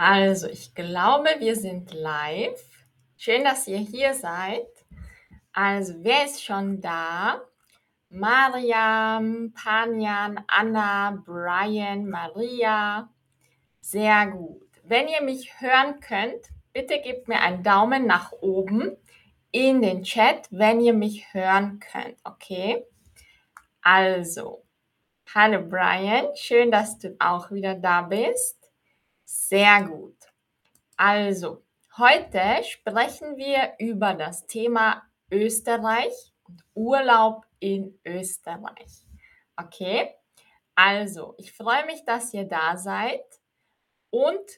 Also, ich glaube, wir sind live. Schön, dass ihr hier seid. Also, wer ist schon da? Mariam, Panjan, Anna, Brian, Maria. Sehr gut. Wenn ihr mich hören könnt, bitte gebt mir einen Daumen nach oben in den Chat, wenn ihr mich hören könnt, okay? Also, hallo Brian, schön, dass du auch wieder da bist. Sehr gut. Also, heute sprechen wir über das Thema Österreich und Urlaub in Österreich. Okay? Also, ich freue mich, dass ihr da seid und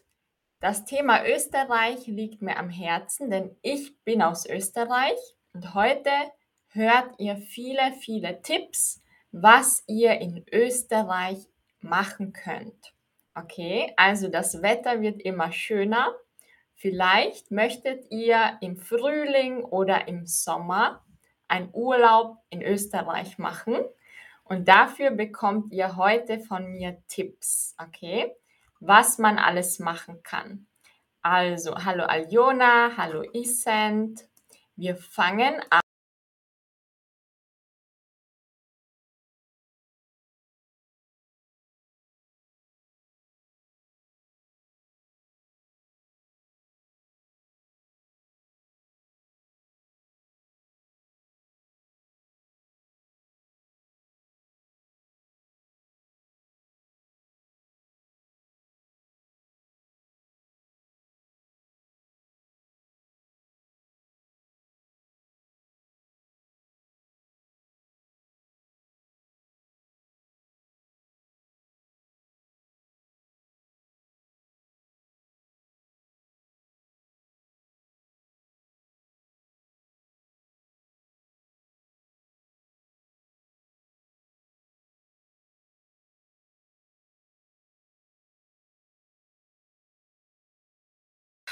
das Thema Österreich liegt mir am Herzen, denn ich bin aus Österreich und heute hört ihr viele, viele Tipps, was ihr in Österreich machen könnt. Okay, also das Wetter wird immer schöner. Vielleicht möchtet ihr im Frühling oder im Sommer einen Urlaub in Österreich machen und dafür bekommt ihr heute von mir Tipps, okay, was man alles machen kann. Also, hallo Aljona, hallo Isent. Wir fangen an.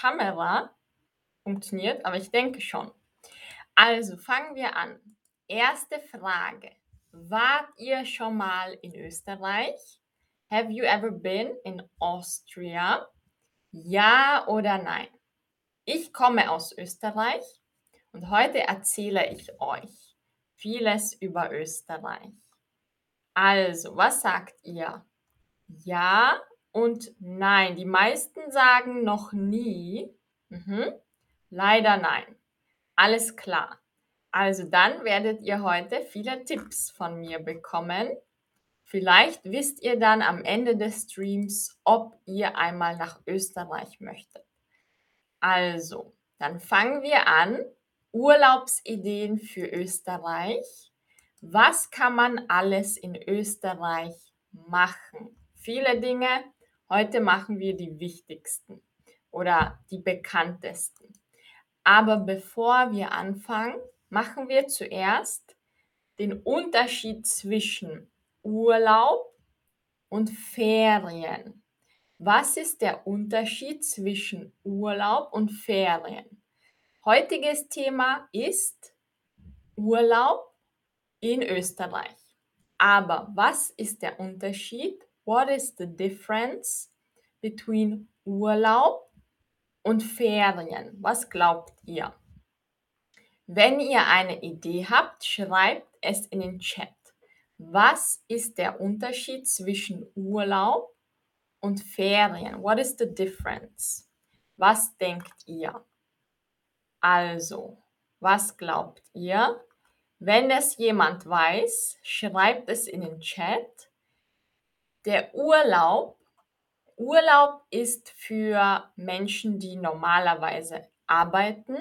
Kamera funktioniert, aber ich denke schon. Also fangen wir an. Erste Frage. Wart ihr schon mal in Österreich? Have you ever been in Austria? Ja oder nein? Ich komme aus Österreich und heute erzähle ich euch vieles über Österreich. Also, was sagt ihr? Ja und nein. Die meisten sagen noch nie. Mhm. Leider nein. Alles klar. Also dann werdet ihr heute viele Tipps von mir bekommen. Vielleicht wisst ihr dann am Ende des Streams, ob ihr einmal nach Österreich möchtet. Also, dann fangen wir an. Urlaubsideen für Österreich. Was kann man alles in Österreich machen? Viele Dinge. Heute machen wir die wichtigsten oder die bekanntesten. Aber bevor wir anfangen, machen wir zuerst den Unterschied zwischen Urlaub und Ferien. Was ist der Unterschied zwischen Urlaub und Ferien? Heutiges Thema ist Urlaub in Österreich. Aber was ist der Unterschied? What is the difference between Urlaub und Ferien? Was glaubt ihr? Wenn ihr eine Idee habt, schreibt es in den Chat. Was ist der Unterschied zwischen Urlaub und Ferien? What is the difference? Was denkt ihr? Also, was glaubt ihr? Wenn es jemand weiß, schreibt es in den Chat. Der Urlaub, Urlaub ist für Menschen, die normalerweise arbeiten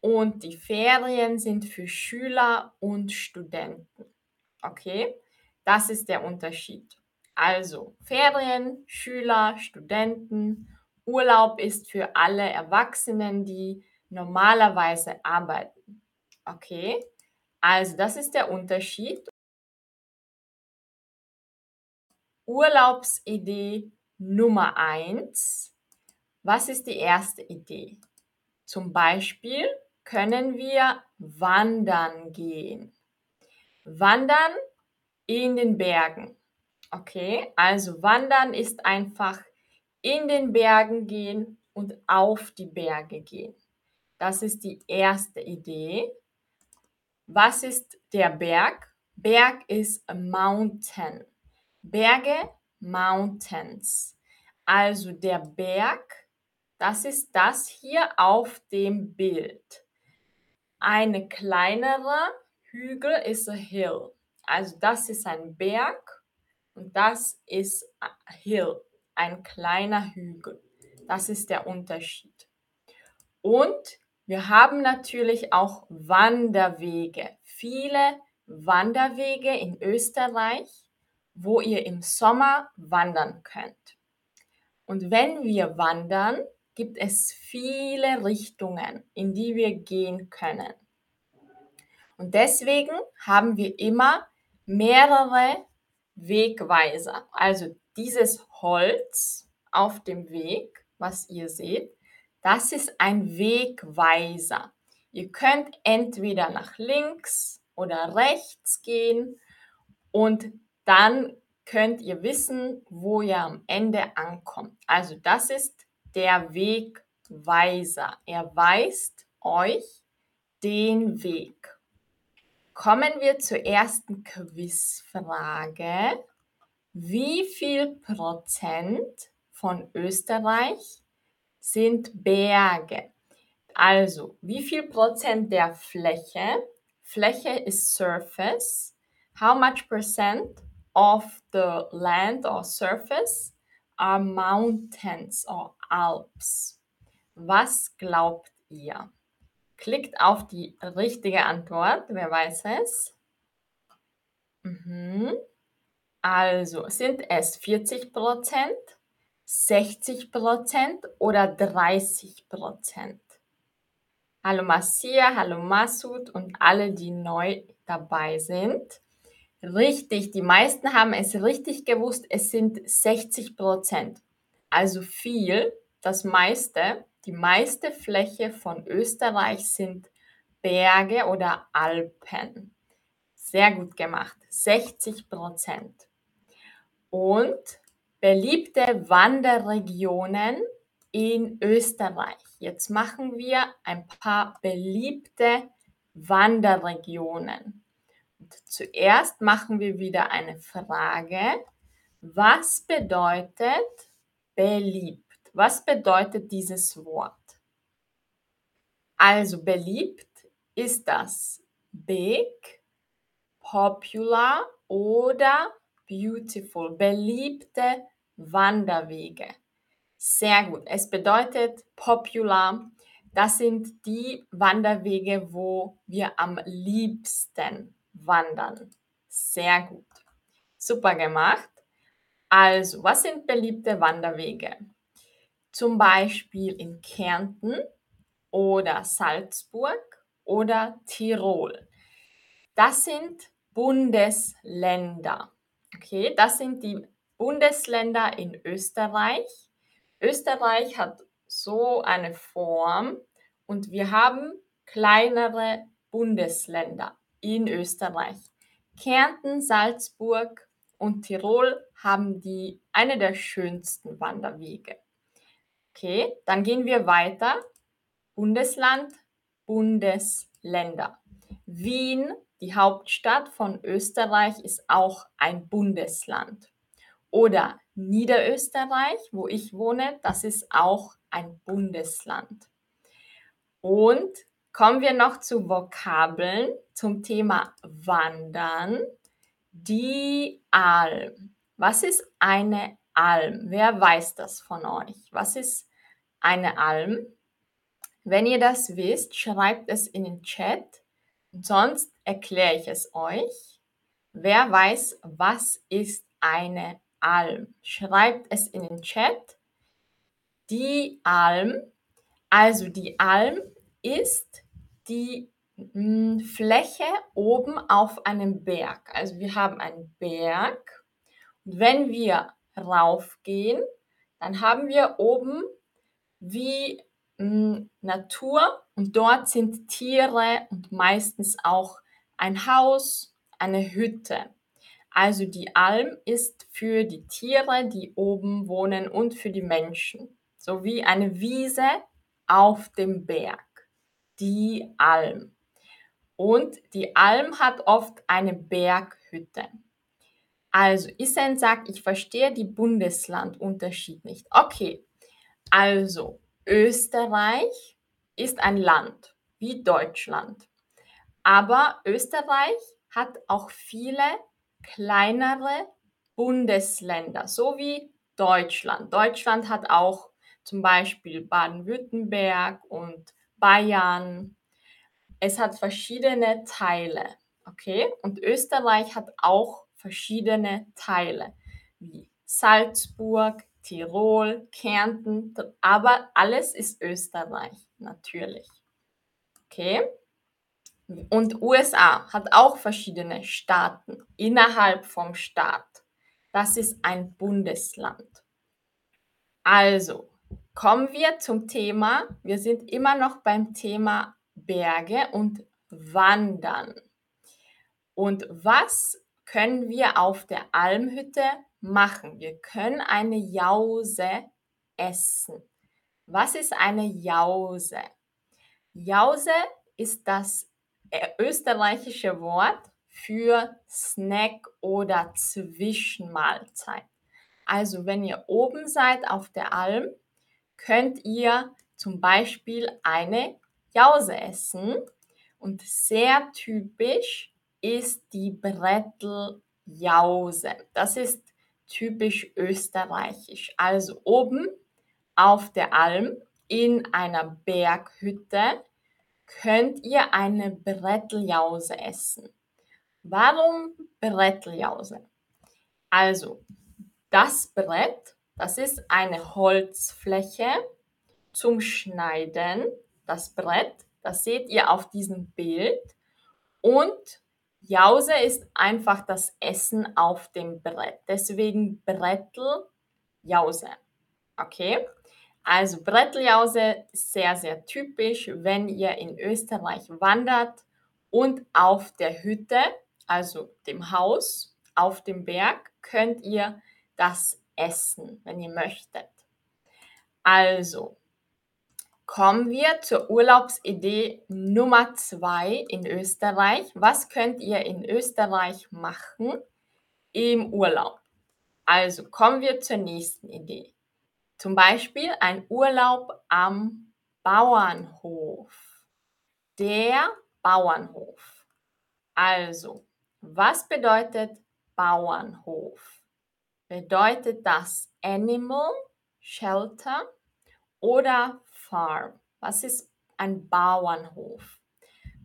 und die Ferien sind für Schüler und Studenten. Okay, das ist der Unterschied. Also Ferien, Schüler, Studenten, Urlaub ist für alle Erwachsenen, die normalerweise arbeiten. Okay, also das ist der Unterschied. Urlaubsidee Nummer eins. Was ist die erste Idee? Zum Beispiel können wir wandern gehen. Wandern in den Bergen. Okay, also wandern ist einfach in den Bergen gehen und auf die Berge gehen. Das ist die erste Idee. Was ist der Berg? Berg ist a mountain. Berge, mountains. Also der Berg, das ist das hier auf dem Bild. Eine kleinere Hügel ist a hill. Also das ist ein Berg und das ist hill, ein kleiner Hügel. Das ist der Unterschied. Und wir haben natürlich auch Wanderwege. Viele Wanderwege in Österreich, wo ihr im Sommer wandern könnt. Und wenn wir wandern, gibt es viele Richtungen, in die wir gehen können. Und deswegen haben wir immer mehrere Wegweiser. Also dieses Holz auf dem Weg, was ihr seht, das ist ein Wegweiser. Ihr könnt entweder nach links oder rechts gehen und dann könnt ihr wissen, wo ihr am Ende ankommt. Also das ist der Wegweiser. Er weist euch den Weg. Kommen wir zur ersten Quizfrage. Wie viel Prozent von Österreich sind Berge. Also, wie viel Prozent der Fläche? Fläche ist Surface. How much percent of the land or surface are mountains or Alps? Was glaubt ihr? Klickt auf die richtige Antwort. Wer weiß es? Mhm. Also, sind es 40 Prozent, 60 Prozent oder 30 Prozent? Hallo Marcia, hallo Masud und alle, die neu dabei sind. Richtig, die meisten haben es richtig gewusst, es sind 60 Prozent. Also viel, das meiste, die meiste Fläche von Österreich sind Berge oder Alpen. Sehr gut gemacht, 60 Prozent. Und Beliebte Wanderregionen in Österreich. Jetzt machen wir ein paar beliebte Wanderregionen. Zuerst machen wir wieder eine Frage. Was bedeutet beliebt? Was bedeutet dieses Wort? Also beliebt ist das big, popular oder beautiful, beliebte Wanderwege. Sehr gut. Es bedeutet popular. Das sind die Wanderwege, wo wir am liebsten wandern. Sehr gut. Super gemacht. Also, was sind beliebte Wanderwege? Zum Beispiel in Kärnten oder Salzburg oder Tirol. Das sind Bundesländer. Okay, das sind die Bundesländer in Österreich. Österreich hat so eine Form und wir haben kleinere Bundesländer in Österreich. Kärnten, Salzburg und Tirol haben die eine der schönsten Wanderwege. Okay, dann gehen wir weiter. Bundesland, Bundesländer. Wien die Hauptstadt von Österreich ist auch ein Bundesland. Oder Niederösterreich, wo ich wohne, das ist auch ein Bundesland. Und kommen wir noch zu Vokabeln zum Thema Wandern. Die Alm. Was ist eine Alm? Wer weiß das von euch? Was ist eine Alm? Wenn ihr das wisst, schreibt es in den Chat. Sonst erkläre ich es euch. Wer weiß, was ist eine Alm? Schreibt es in den Chat. Die Alm, also die Alm ist die hm, Fläche oben auf einem Berg. Also wir haben einen Berg und wenn wir raufgehen, dann haben wir oben wie hm, Natur und dort sind Tiere und meistens auch ein Haus, eine Hütte. Also die Alm ist für die Tiere, die oben wohnen und für die Menschen, sowie eine Wiese auf dem Berg. Die Alm. Und die Alm hat oft eine Berghütte. Also, Isen sagt, ich verstehe die Bundeslandunterschied nicht. Okay, also Österreich ist ein Land wie Deutschland. Aber Österreich hat auch viele kleinere Bundesländer, so wie Deutschland. Deutschland hat auch zum Beispiel Baden-Württemberg und Bayern. Es hat verschiedene Teile, okay? Und Österreich hat auch verschiedene Teile, wie Salzburg, Tirol, Kärnten, aber alles ist Österreich, natürlich. Okay? Und USA hat auch verschiedene Staaten innerhalb vom Staat. Das ist ein Bundesland. Also, kommen wir zum Thema. Wir sind immer noch beim Thema Berge und Wandern. Und was können wir auf der Almhütte machen? Wir können eine Jause essen. Was ist eine Jause? Jause ist das äh, österreichische Wort für Snack oder Zwischenmahlzeit. Also wenn ihr oben seid auf der Alm, könnt ihr zum Beispiel eine Jause essen. Und sehr typisch ist die Bretteljause. Das ist typisch österreichisch. Also oben auf der Alm in einer Berghütte könnt ihr eine Bretteljause essen. Warum Bretteljause? Also, das Brett, das ist eine Holzfläche zum Schneiden. Das Brett, das seht ihr auf diesem Bild. Und Jause ist einfach das Essen auf dem Brett. Deswegen Bretteljause. Okay? Also Bretteljause ist sehr, sehr typisch, wenn ihr in Österreich wandert und auf der Hütte, also dem Haus auf dem Berg, könnt ihr das essen, wenn ihr möchtet. Also, kommen wir zur Urlaubsidee Nummer zwei in Österreich. Was könnt ihr in Österreich machen im Urlaub? Also kommen wir zur nächsten Idee. Zum Beispiel ein Urlaub am Bauernhof. Der Bauernhof. Also, was bedeutet Bauernhof? Bedeutet das Animal Shelter oder Farm? Was ist ein Bauernhof?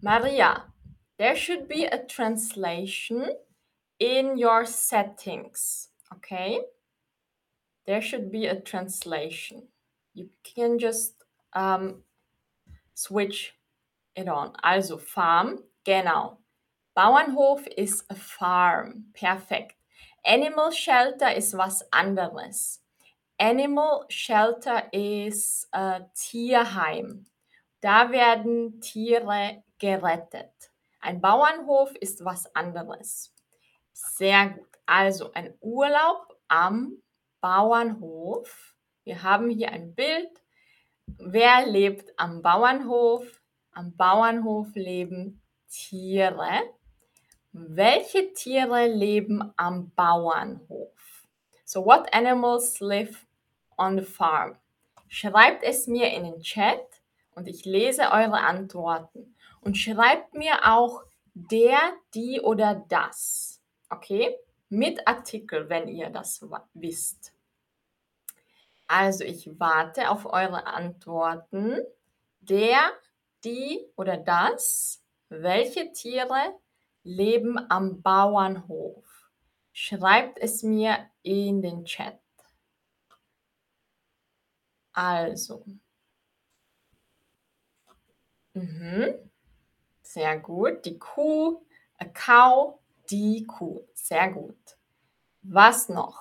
Maria, there should be a translation in your settings, okay? there should be a translation. You can just um, switch it on. Also Farm, genau. Bauernhof ist a farm, perfekt. Animal Shelter ist was anderes. Animal Shelter ist äh, Tierheim. Da werden Tiere gerettet. Ein Bauernhof ist was anderes. Sehr gut. Also ein Urlaub am Bauernhof. Wir haben hier ein Bild. Wer lebt am Bauernhof? Am Bauernhof leben Tiere. Welche Tiere leben am Bauernhof? So, what animals live on the farm? Schreibt es mir in den Chat und ich lese eure Antworten. Und schreibt mir auch der, die oder das. Okay? mit Artikel, wenn ihr das wisst. Also ich warte auf eure Antworten. Der, die oder das, welche Tiere leben am Bauernhof? Schreibt es mir in den Chat. Also. Mhm. Sehr gut. Die Kuh, a cow, die Kuh. Sehr gut. Was noch?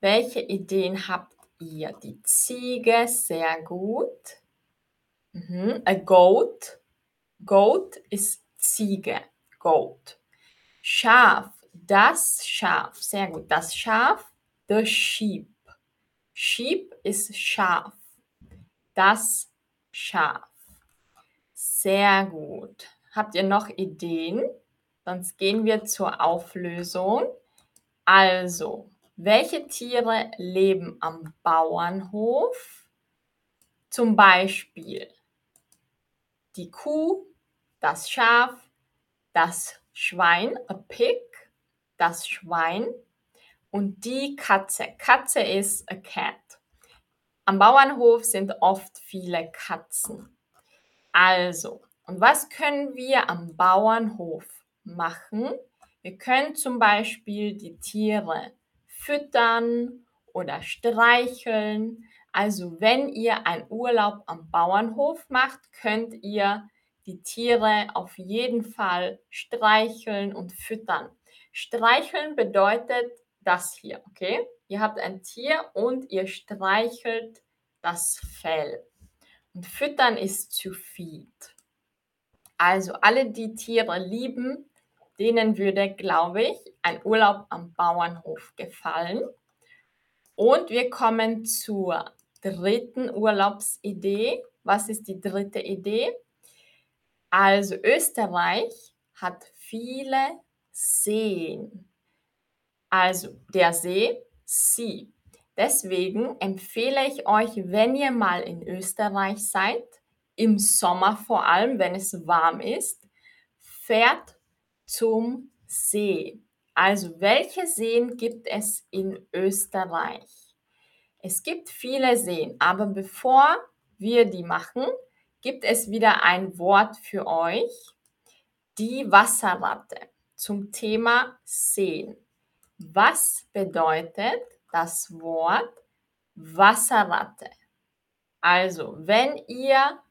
Welche Ideen habt ihr? Die Ziege, sehr gut. Mhm. A goat. Goat ist Ziege. Goat. Schaf, das Schaf. Sehr gut. Das Schaf, the sheep. Sheep ist Schaf. Das Schaf. Sehr gut. Habt ihr noch Ideen? Sonst gehen wir zur Auflösung. Also, welche Tiere leben am Bauernhof? Zum Beispiel die Kuh, das Schaf, das Schwein, a pig, das Schwein und die Katze. Katze ist a cat. Am Bauernhof sind oft viele Katzen. Also, und was können wir am Bauernhof machen? Wir können zum Beispiel die Tiere füttern oder streicheln. Also wenn ihr einen Urlaub am Bauernhof macht, könnt ihr die Tiere auf jeden Fall streicheln und füttern. Streicheln bedeutet das hier, okay? Ihr habt ein Tier und ihr streichelt das Fell. Und füttern ist to feed. Also alle, die Tiere lieben, denen würde, glaube ich, ein Urlaub am Bauernhof gefallen. Und wir kommen zur dritten Urlaubsidee. Was ist die dritte Idee? Also Österreich hat viele Seen. Also der See, Sea. Deswegen empfehle ich euch, wenn ihr mal in Österreich seid, im Sommer vor allem, wenn es warm ist, fährt zum See. Also welche Seen gibt es in Österreich? Es gibt viele Seen, aber bevor wir die machen, gibt es wieder ein Wort für euch, die Wasserratte zum Thema Seen. Was bedeutet das Wort Wasserratte? Also, wenn ihr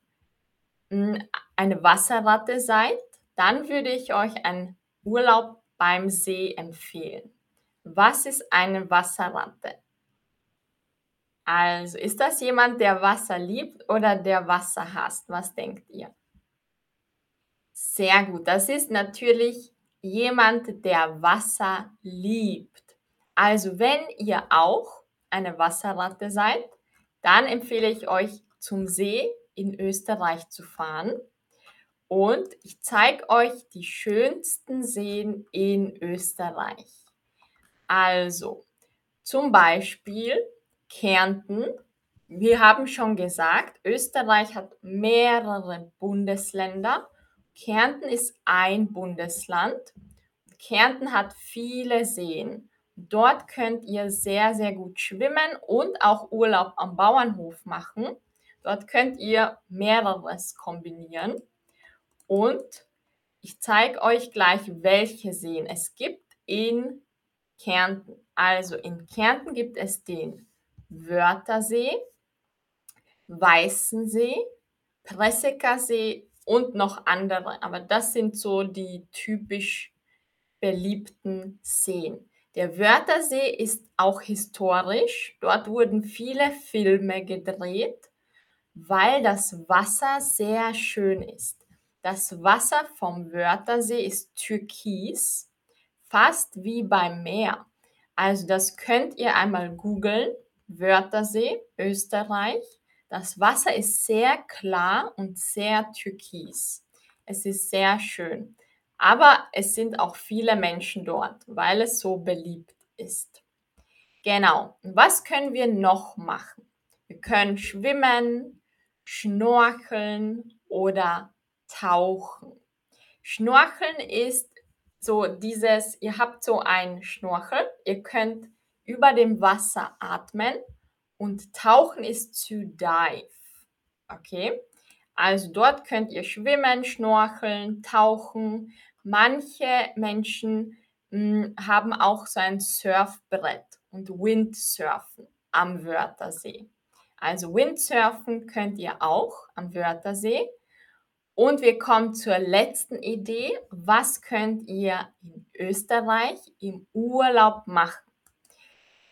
hm, eine Wasserratte seid, dann würde ich euch einen Urlaub beim See empfehlen. Was ist eine Wasserratte? Also, ist das jemand, der Wasser liebt oder der Wasser hasst? Was denkt ihr? Sehr gut. Das ist natürlich jemand, der Wasser liebt. Also, wenn ihr auch eine Wasserratte seid, dann empfehle ich euch zum See in Österreich zu fahren. Und ich zeige euch die schönsten Seen in Österreich. Also, zum Beispiel Kärnten. Wir haben schon gesagt, Österreich hat mehrere Bundesländer. Kärnten ist ein Bundesland. Kärnten hat viele Seen. Dort könnt ihr sehr, sehr gut schwimmen und auch Urlaub am Bauernhof machen. Dort könnt ihr mehreres kombinieren. Und ich zeige euch gleich, welche Seen es gibt in Kärnten. Also in Kärnten gibt es den Wörthersee, Weißensee, Pressekersee und noch andere. Aber das sind so die typisch beliebten Seen. Der Wörthersee ist auch historisch. Dort wurden viele Filme gedreht, weil das Wasser sehr schön ist. Das Wasser vom Wörthersee ist türkis, fast wie beim Meer. Also das könnt ihr einmal googeln. Wörthersee, Österreich. Das Wasser ist sehr klar und sehr türkis. Es ist sehr schön. Aber es sind auch viele Menschen dort, weil es so beliebt ist. Genau. Was können wir noch machen? Wir können schwimmen, schnorcheln oder tauchen. Schnorcheln ist so dieses, ihr habt so ein Schnorchel, ihr könnt über dem Wasser atmen und tauchen ist to dive. Okay? Also dort könnt ihr schwimmen, schnorcheln, tauchen. Manche Menschen mh, hm, haben auch so ein Surfbrett und Windsurfen am Wörthersee. Also Windsurfen könnt ihr auch am Wörthersee. Und wir kommen zur letzten Idee. Was könnt ihr in Österreich im Urlaub machen?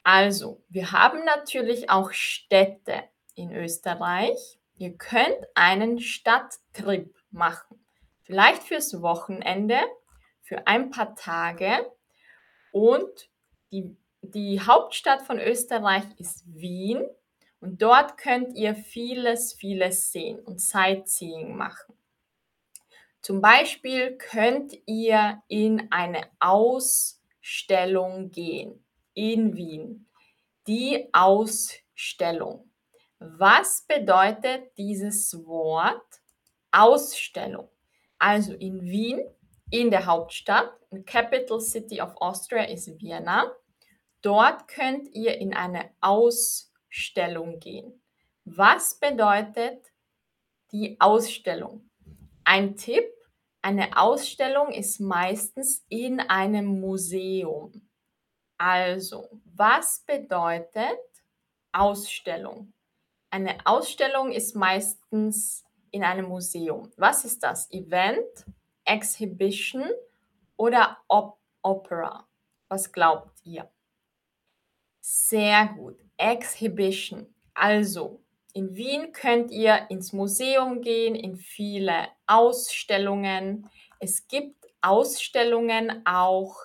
Also, wir haben natürlich auch Städte in Österreich. Ihr könnt einen Stadttrip machen. Vielleicht fürs Wochenende, für ein paar Tage. Und die, die Hauptstadt von Österreich ist Wien. Und dort könnt ihr vieles, vieles sehen und Sightseeing machen. Zum Beispiel könnt ihr in eine Ausstellung gehen in Wien. Die Ausstellung. Was bedeutet dieses Wort Ausstellung? Also in Wien, in der Hauptstadt, the capital city of Austria ist Vienna. Dort könnt ihr in eine Ausstellung gehen. Was bedeutet die Ausstellung? Ein Tipp, eine Ausstellung ist meistens in einem Museum. Also, was bedeutet Ausstellung? Eine Ausstellung ist meistens in einem Museum. Was ist das? Event, Exhibition oder Op Opera? Was glaubt ihr? Sehr gut. Exhibition. Also, in Wien könnt ihr ins Museum gehen, in viele Ausstellungen. Es gibt Ausstellungen auch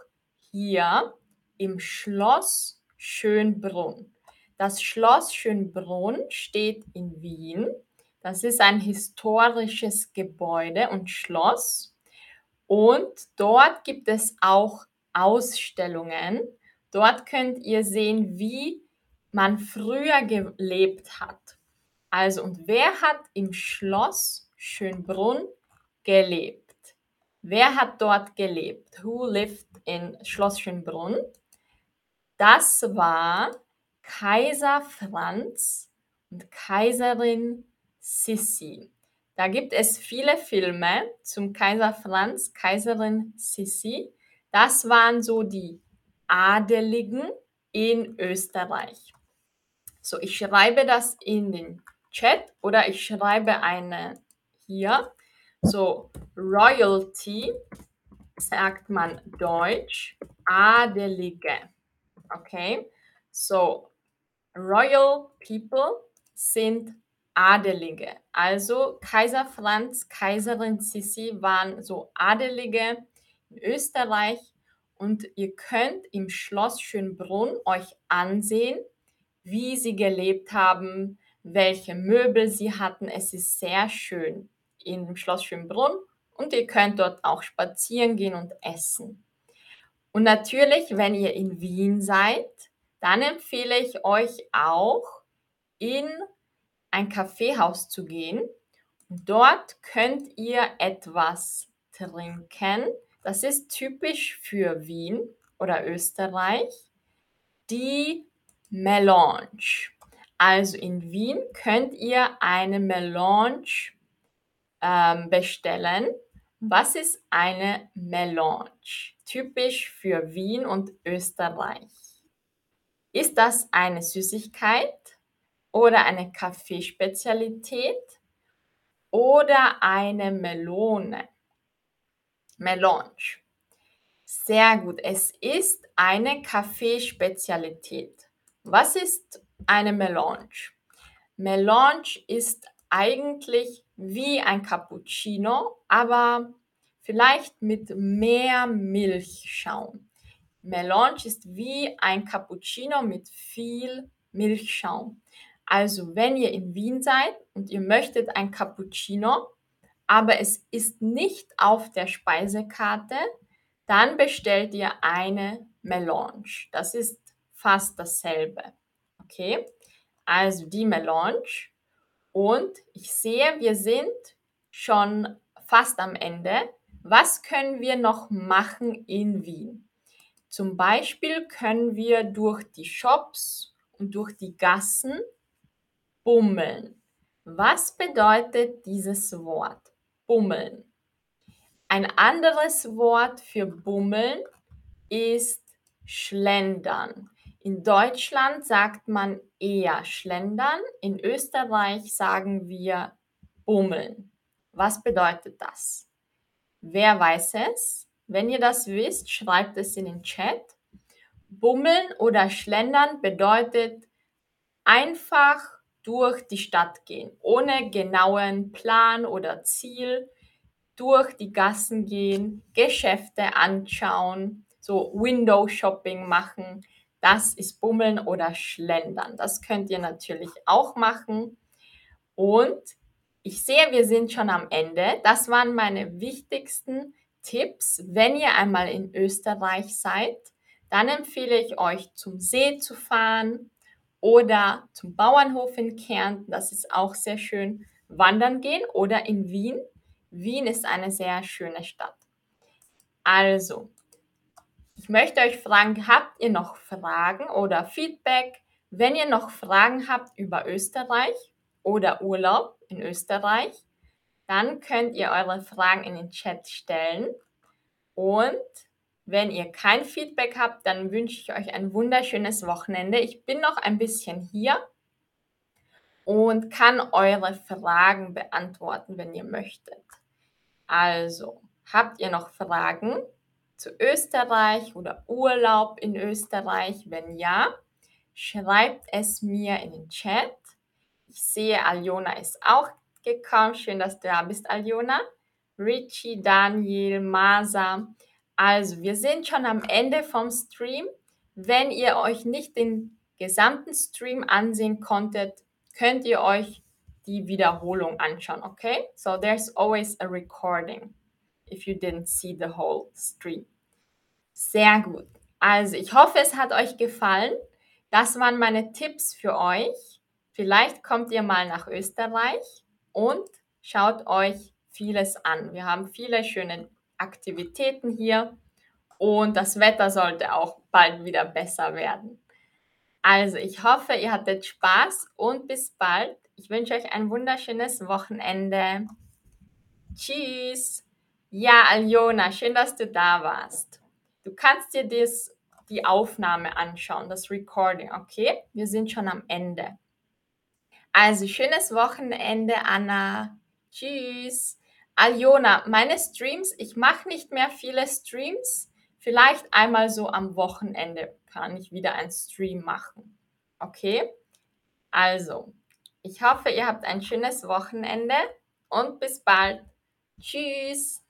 hier im Schloss Schönbrunn. Das Schloss Schönbrunn steht in Wien. Das ist ein historisches Gebäude und Schloss. Und dort gibt es auch Ausstellungen. Dort könnt ihr sehen, wie man früher gelebt hat. Also, und wer hat im Schloss Schönbrunn gelebt? Wer hat dort gelebt? Who lived in Schloss Schönbrunn? Das war Kaiser Franz und Kaiserin Sissi. Da gibt es viele Filme zum Kaiser Franz, Kaiserin Sissi. Das waren so die Adeligen in Österreich. So, ich schreibe das in den Chat oder ich schreibe eine hier. So, Royalty sagt man Deutsch, Adelige. Okay, so Royal People sind Adelige. Also Kaiser Franz, Kaiserin Sissi waren so Adelige in Österreich und ihr könnt im Schloss Schönbrunn euch ansehen, wie sie gelebt haben, welche Möbel sie hatten. Es ist sehr schön dem Schloss Schönbrunn und ihr könnt dort auch spazieren gehen und essen. Und natürlich, wenn ihr in Wien seid, dann empfehle ich euch auch in ein Kaffeehaus zu gehen. Dort könnt ihr etwas trinken. Das ist typisch für Wien oder Österreich. Die Melange. Also in Wien könnt ihr eine Melange ähm, bestellen. Was ist eine Melange? Typisch für Wien und Österreich. Ist das eine Süßigkeit oder eine Kaffeespezialität oder eine Melone? Melange. Sehr gut. Es ist eine Kaffeespezialität. Was ist eine Melange? Melange ist eigentlich wie ein Cappuccino, aber vielleicht mit mehr Milchschaum. Melange ist wie ein Cappuccino mit viel Milchschaum. Also wenn ihr in Wien seid und ihr möchtet ein Cappuccino, aber es ist nicht auf der Speisekarte, dann bestellt ihr eine Melange. Das ist fast dasselbe. Okay? Also die Melange und ich sehe, wir sind schon fast am Ende. Was können wir noch machen in Wien? Zum Beispiel können wir durch die Shops und durch die Gassen bummeln. Was bedeutet dieses Wort? Bummeln. Ein anderes Wort für bummeln ist schlendern. In Deutschland sagt man eher schlendern, in Österreich sagen wir bummeln. Was bedeutet das? Wer weiß es? Wenn ihr das wisst, schreibt es in den Chat. Bummeln oder schlendern bedeutet einfach durch die Stadt gehen, ohne genauen Plan oder Ziel, durch die Gassen gehen, Geschäfte anschauen, so Window Shopping machen. Das ist Bummeln oder Schlendern. Das könnt ihr natürlich auch machen. Und ich sehe, wir sind schon am Ende. Das waren meine wichtigsten Tipps, wenn ihr einmal in Österreich seid. Dann empfehle ich euch, zum See zu fahren oder zum Bauernhof in Kärnten. Das ist auch sehr schön. Wandern gehen oder in Wien. Wien ist eine sehr schöne Stadt. Also, ich möchte euch fragen, habt ihr noch Fragen oder Feedback? Wenn ihr noch Fragen habt über Österreich oder Urlaub in Österreich, dann könnt ihr eure Fragen in den Chat stellen. Und wenn ihr kein Feedback habt, dann wünsche ich euch ein wunderschönes Wochenende. Ich bin noch ein bisschen hier und kann eure Fragen beantworten, wenn ihr möchtet. Also, habt ihr noch Fragen zu Österreich oder Urlaub in Österreich? Wenn ja, schreibt es mir in den Chat. Ich sehe, Aljona ist auch gekommen. Schön, dass du da bist, Aljona. Richie, Daniel, Masa. Also, wir sind schon am Ende vom Stream. Wenn ihr euch nicht den gesamten Stream ansehen konntet, könnt ihr euch die Wiederholung anschauen, okay? So there's always a recording if you didn't see the whole stream. Sehr gut. Also, ich hoffe, es hat euch gefallen. Das waren meine Tipps für euch. Vielleicht kommt ihr mal nach Österreich und schaut euch vieles an. Wir haben viele schöne Aktivitäten hier und das Wetter sollte auch bald wieder besser werden. Also, ich hoffe, ihr hattet Spaß und bis bald. Ich wünsche euch ein wunderschönes Wochenende. Tschüss. Ja, Aljona, schön, dass du da warst. Du kannst dir das, die Aufnahme anschauen, das Recording, okay? Wir sind schon am Ende. Also, schönes Wochenende, Anna. Tschüss. Aljona, meine Streams, ich mache nicht mehr viele Streams. Vielleicht einmal so am Wochenende kann ich wieder einen Stream machen. Okay? Also, ich hoffe, ihr habt ein schönes Wochenende und bis bald. Tschüss.